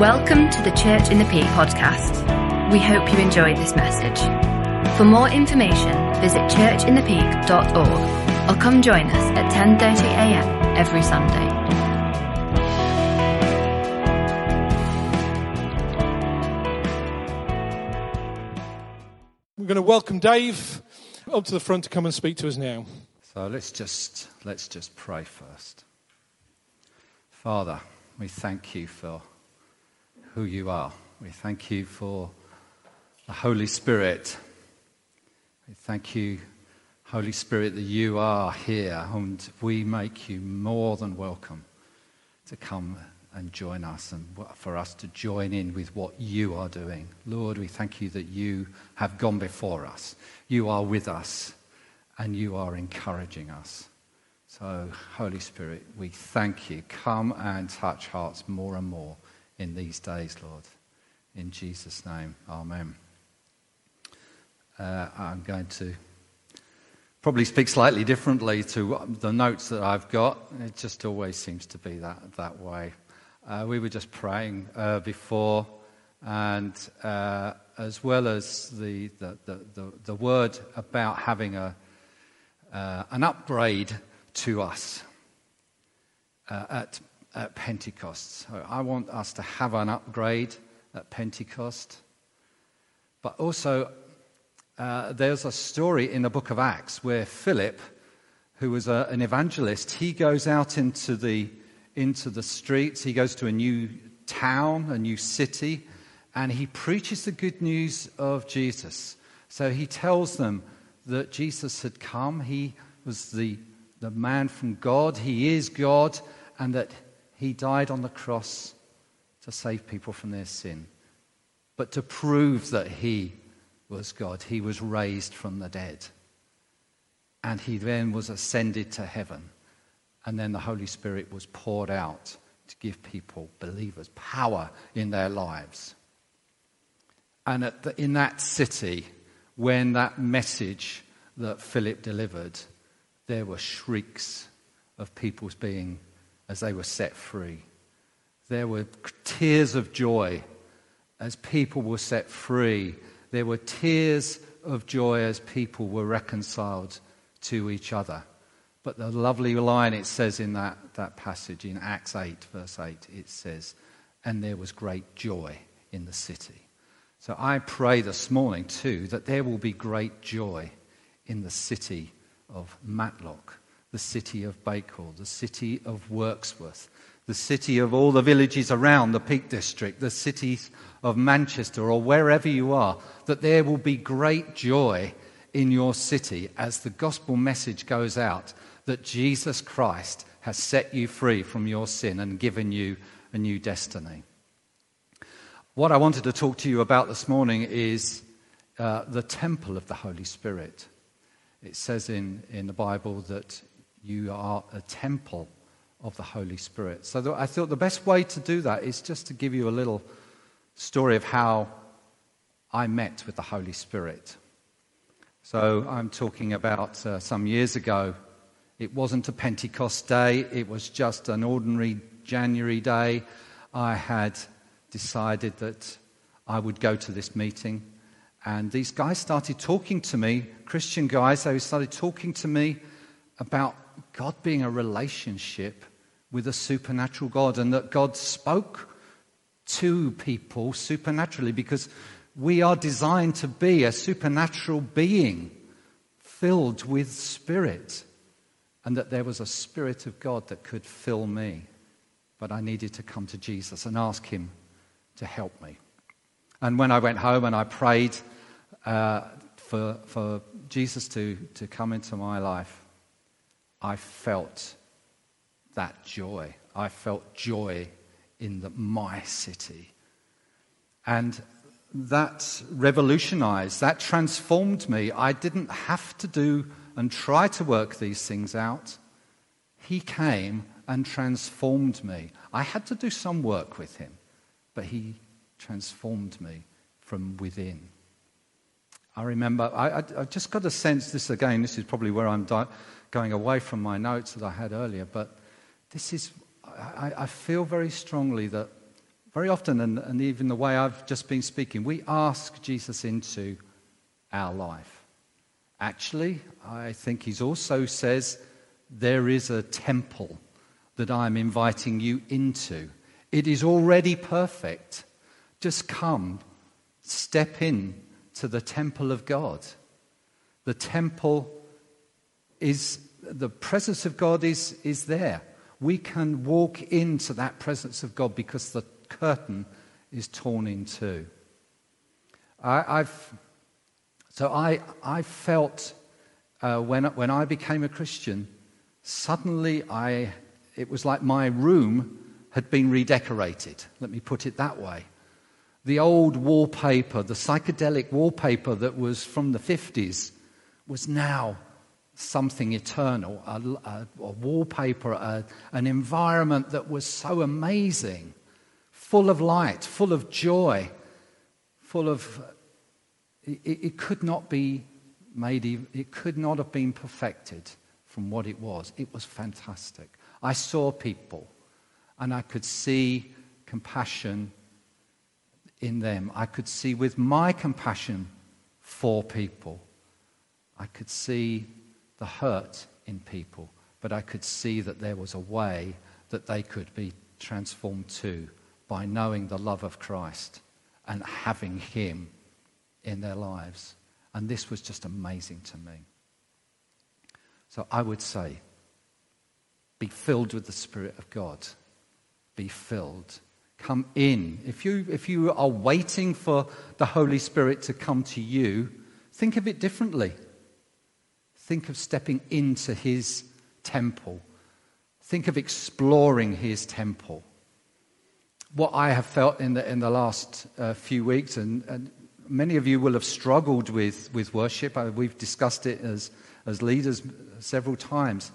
Welcome to the Church in the Peak podcast. We hope you enjoyed this message. For more information, visit churchinthepeak.org or come join us at 10:30 a.m. every Sunday. We're going to welcome Dave up to the front to come and speak to us now. So let's just let's just pray first. Father, we thank you for who you are. We thank you for the Holy Spirit. We thank you, Holy Spirit, that you are here and we make you more than welcome to come and join us and for us to join in with what you are doing. Lord, we thank you that you have gone before us. You are with us and you are encouraging us. So, Holy Spirit, we thank you. Come and touch hearts more and more in these days, Lord. In Jesus' name, Amen. Uh, I'm going to probably speak slightly differently to the notes that I've got. It just always seems to be that, that way. Uh, we were just praying uh, before, and uh, as well as the, the, the, the, word about having a, uh, an upgrade to us uh, at at Pentecost. So I want us to have an upgrade at Pentecost. But also, uh, there's a story in the book of Acts where Philip, who was a, an evangelist, he goes out into the, into the streets, he goes to a new town, a new city, and he preaches the good news of Jesus. So he tells them that Jesus had come, he was the, the man from God, he is God, and that he died on the cross to save people from their sin. But to prove that he was God, he was raised from the dead. And he then was ascended to heaven. And then the Holy Spirit was poured out to give people, believers, power in their lives. And the, in that city, when that message that Philip delivered, there were shrieks of people's being as they were set free. There were tears of joy as people were set free. There were tears of joy as people were reconciled to each other. But the lovely line it says in that, that passage in Acts 8, verse 8, it says, And there was great joy in the city. So I pray this morning too that there will be great joy in the city of Matlock the city of Bakewell, the city of Wirksworth, the city of all the villages around the Peak District, the cities of Manchester, or wherever you are, that there will be great joy in your city as the gospel message goes out that Jesus Christ has set you free from your sin and given you a new destiny. What I wanted to talk to you about this morning is uh, the temple of the Holy Spirit. It says in, in the Bible that you are a temple of the Holy Spirit. So I thought the best way to do that is just to give you a little story of how I met with the Holy Spirit. So I'm talking about uh, some years ago. It wasn't a Pentecost day, it was just an ordinary January day. I had decided that I would go to this meeting. And these guys started talking to me, Christian guys, they started talking to me about God being a relationship with a supernatural God and that God spoke to people supernaturally because we are designed to be a supernatural being filled with spirit and that there was a spirit of God that could fill me. But I needed to come to Jesus and ask him to help me. And when I went home and I prayed uh, for, for Jesus to, to come into my life, I felt that joy. I felt joy in the, my city. And that revolutionized, that transformed me. I didn't have to do and try to work these things out. He came and transformed me. I had to do some work with him, but he transformed me from within. I remember, I, I, I just got a sense, this again, this is probably where I'm di- going away from my notes that I had earlier, but this is, I, I feel very strongly that very often, and, and even the way I've just been speaking, we ask Jesus into our life. Actually, I think he also says there is a temple that I'm inviting you into. It is already perfect. Just come, step in to the temple of God. The temple is, the presence of God is, is there. We can walk into that presence of God because the curtain is torn in two. I, have so I, I felt uh, when, when I became a Christian, suddenly I, it was like my room had been redecorated. Let me put it that way. The old wallpaper, the psychedelic wallpaper that was from the 50s, was now something eternal, a, a, a wallpaper, a, an environment that was so amazing, full of light, full of joy, full of. It, it could not be made, it could not have been perfected from what it was. It was fantastic. I saw people and I could see compassion in them. I could see with my compassion for people, I could see the hurt in people, but I could see that there was a way that they could be transformed too by knowing the love of Christ and having Him in their lives. And this was just amazing to me. So I would say, be filled with the Spirit of God. Be filled. Come in. If you, if you are waiting for the Holy Spirit to come to you, think of it differently. Think of stepping into His temple. Think of exploring His temple. What I have felt in the, in the last uh, few weeks, and, and many of you will have struggled with, with worship. Uh, we've discussed it as, as leaders several times.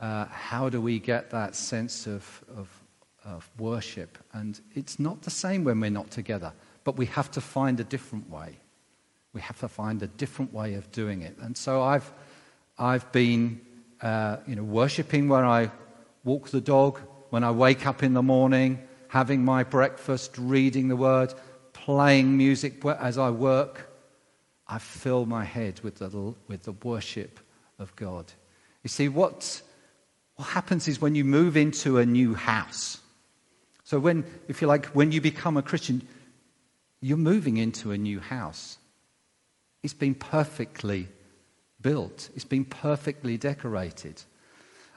Uh, how do we get that sense of, of, of worship? And it's not the same when we're not together, but we have to find a different way. We have to find a different way of doing it. And so I've, I've been uh, you know, worshiping when I walk the dog, when I wake up in the morning, having my breakfast, reading the word playing music as I work, I fill my head with the, with the worship of God. You see, what, what happens is when you move into a new house. So, when, if you like, when you become a Christian, you're moving into a new house. It's been perfectly built, it's been perfectly decorated.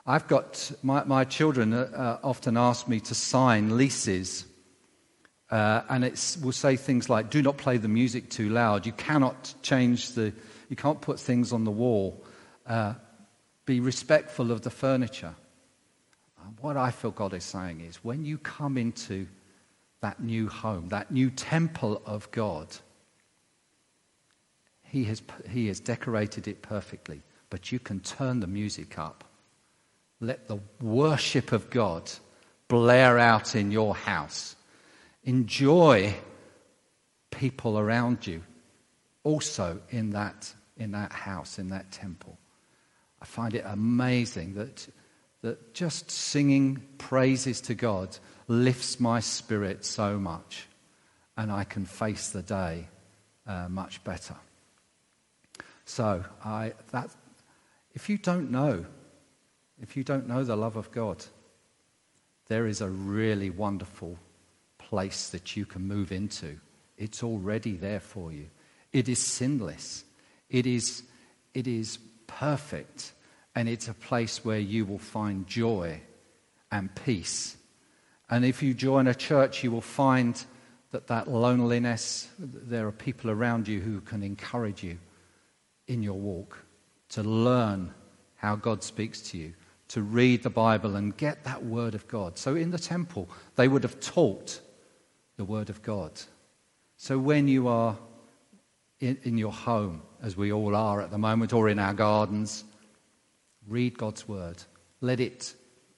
I've got my, my children uh, uh often ask me to sign leases uh, and it will say things like, do not play the music too loud. You cannot change the, you can't put things on the wall. Uh, be respectful of the furniture. What I feel God is saying is when you come into that new home, that new temple of God, he has, he has decorated it perfectly, but you can turn the music up. Let the worship of God blare out in your house enjoy people around you also in that, in that house, in that temple. I find it amazing that, that just singing praises to God lifts my spirit so much, and I can face the day uh, much better. So, I, that, if you don't know, if you don't know the love of God, there is a really wonderful place that you can move into. It's already there for you. It is sinless. It is, it is perfect. And it's a place where you will find joy and peace. And if you join a church, you will find that that loneliness, there are people around you who can encourage you in your walk to learn how God speaks to you, to read the Bible and get that word of God. So in the temple, they would have taught the Word of God. So when you are in, in, your home, as we all are at the moment, or in our gardens, read God's Word. Let it,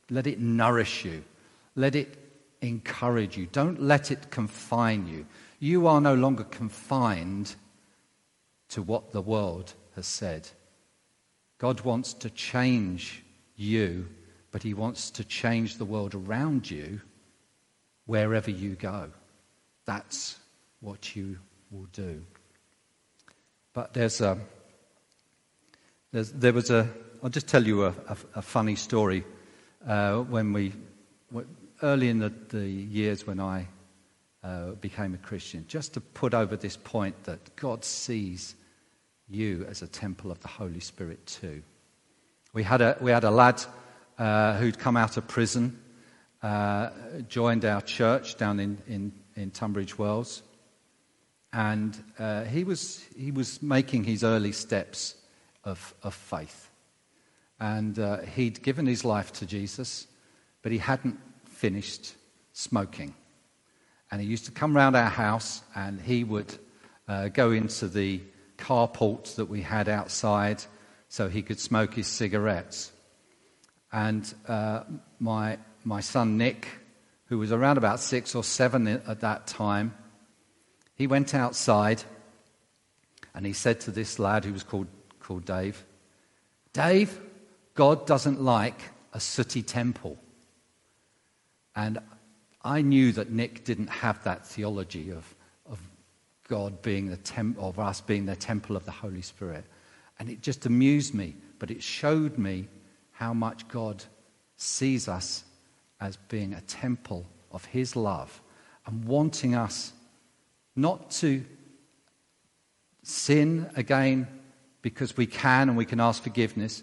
let it nourish you. Let it encourage you. Don't let it confine you. You are no longer confined to what the world has said. God wants to change you, but He wants to change the world around you wherever you go. That's what you will do. But there's a, there's, there was a, I'll just tell you a, a, a funny story. Uh, when we, early in the, the years when I uh, became a Christian, just to put over this point that God sees you as a temple of the Holy Spirit too. We had a, we had a lad uh, who'd come out of prison, uh, joined our church down in, in, in Tunbridge Wells, and uh, he, was, he was making his early steps of, of faith. And uh, he'd given his life to Jesus, but he hadn't finished smoking. And he used to come round our house and he would uh, go into the carport that we had outside so he could smoke his cigarettes. And uh, my, my son Nick, who was around about six or seven at that time, he went outside and he said to this lad who was called, called Dave, Dave, God doesn't like a sooty temple. And I knew that Nick didn't have that theology of, of God being the temple, of us being the temple of the Holy Spirit. And it just amused me, but it showed me how much God sees us as being a temple of His love and wanting us not to sin again because we can and we can ask forgiveness,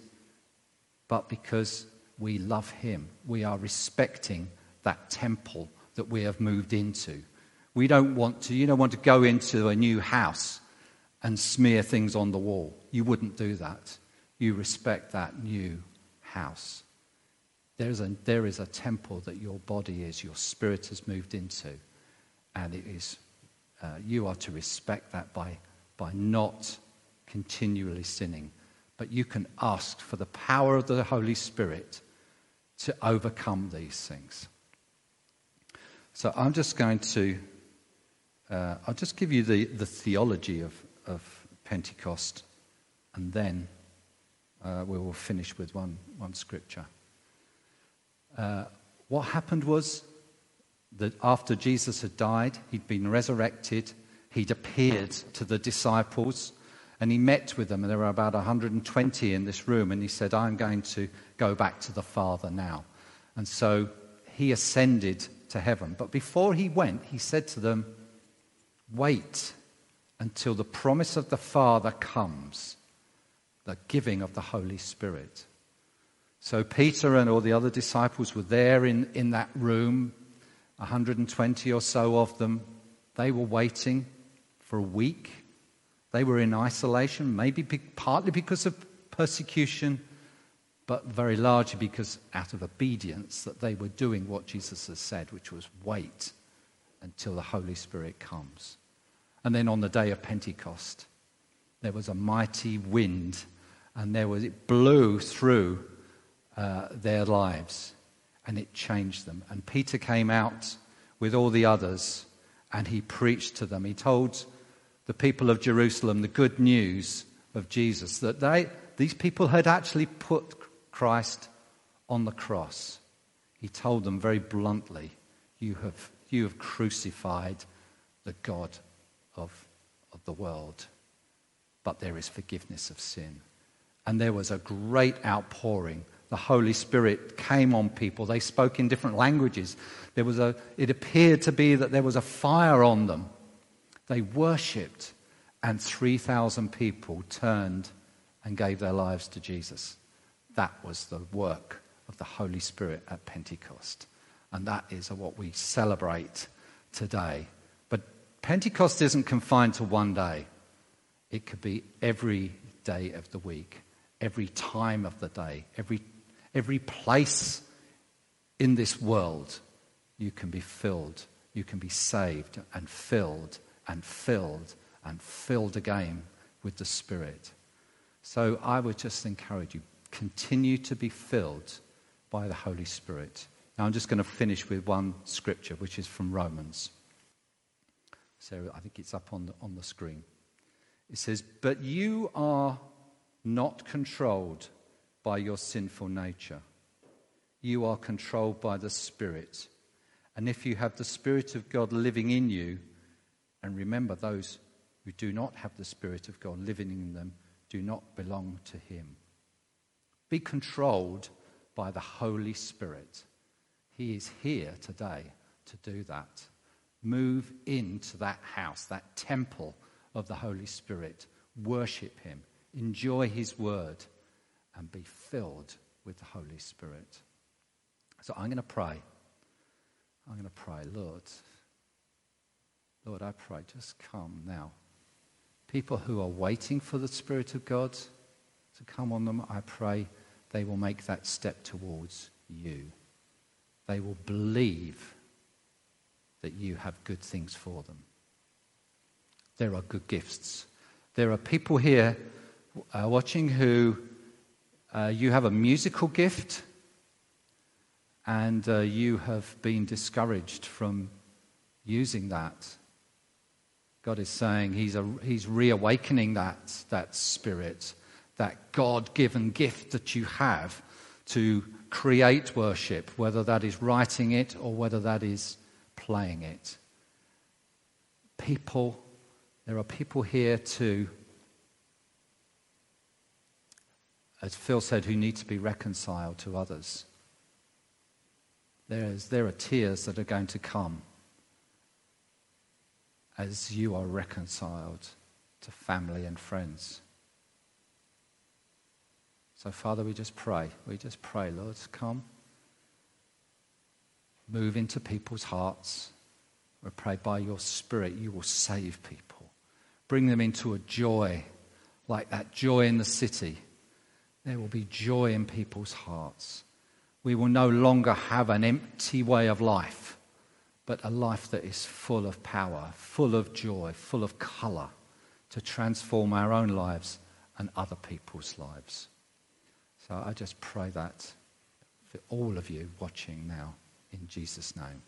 but because we love Him. We are respecting that temple that we have moved into. We don't want to, you don't want to go into a new house and smear things on the wall. You wouldn't do that. You respect that new house. There is a, there is a temple that your body is, your spirit has moved into, and it is, uh, you are to respect that by, by not continually sinning. But you can ask for the power of the Holy Spirit to overcome these things. So I'm just going to, uh, I'll just give you the, the theology of, of Pentecost, and then uh, we will finish with one, one scripture. Uh, what happened was that after Jesus had died, he'd been resurrected, he'd appeared to the disciples, and he met with them. And there were about 120 in this room, and he said, I'm going to go back to the Father now. And so he ascended to heaven. But before he went, he said to them, Wait until the promise of the Father comes, the giving of the Holy Spirit. So Peter and all the other disciples were there in, in that room, 120 or so of them. They were waiting for a week. They were in isolation, maybe partly because of persecution but very largely because out of obedience that they were doing what Jesus has said, which was wait until the Holy Spirit comes. And then on the day of Pentecost, there was a mighty wind, and there was, it blew through uh, their lives, and it changed them. And Peter came out with all the others, and he preached to them. He told the people of Jerusalem the good news of Jesus, that they, these people had actually put Christ on the cross, he told them very bluntly, You have, you have crucified the God of, of the world, but there is forgiveness of sin. And there was a great outpouring. The Holy Spirit came on people. They spoke in different languages. There was a, it appeared to be that there was a fire on them. They worshipped, and 3,000 people turned and gave their lives to Jesus. That was the work of the Holy Spirit at Pentecost. And that is what we celebrate today. But Pentecost isn't confined to one day, it could be every day of the week, every time of the day, every, every place in this world. You can be filled, you can be saved and filled and filled and filled again with the Spirit. So I would just encourage you continue to be filled by the Holy Spirit. Now, I'm just going to finish with one scripture, which is from Romans. So I think it's up on the, on the screen. It says, But you are not controlled by your sinful nature. You are controlled by the Spirit. And if you have the Spirit of God living in you, and remember those who do not have the Spirit of God living in them do not belong to Him. Be controlled by the Holy Spirit. He is here today to do that. Move into that house, that temple of the Holy Spirit. Worship Him. Enjoy His word and be filled with the Holy Spirit. So I'm going to pray. I'm going to pray, Lord. Lord, I pray, just come now. People who are waiting for the Spirit of God to come on them, I pray they will make that step towards you. They will believe that you have good things for them. There are good gifts. There are people here uh, watching who uh, you have a musical gift and uh, you have been discouraged from using that. God is saying He's, a, he's reawakening that, that spirit, that God given gift that you have to create worship, whether that is writing it or whether that is playing it. People, there are people here too, as Phil said, who need to be reconciled to others. There, is, there are tears that are going to come as you are reconciled to family and friends. So, Father, we just pray. We just pray, Lord, come. Move into people's hearts. We pray by your Spirit you will save people. Bring them into a joy like that joy in the city. There will be joy in people's hearts we will no longer have an empty way of life, but a life that is full of power, full of joy, full of color to transform our own lives and other people's lives. So I just pray that for all of you watching now in Jesus' name.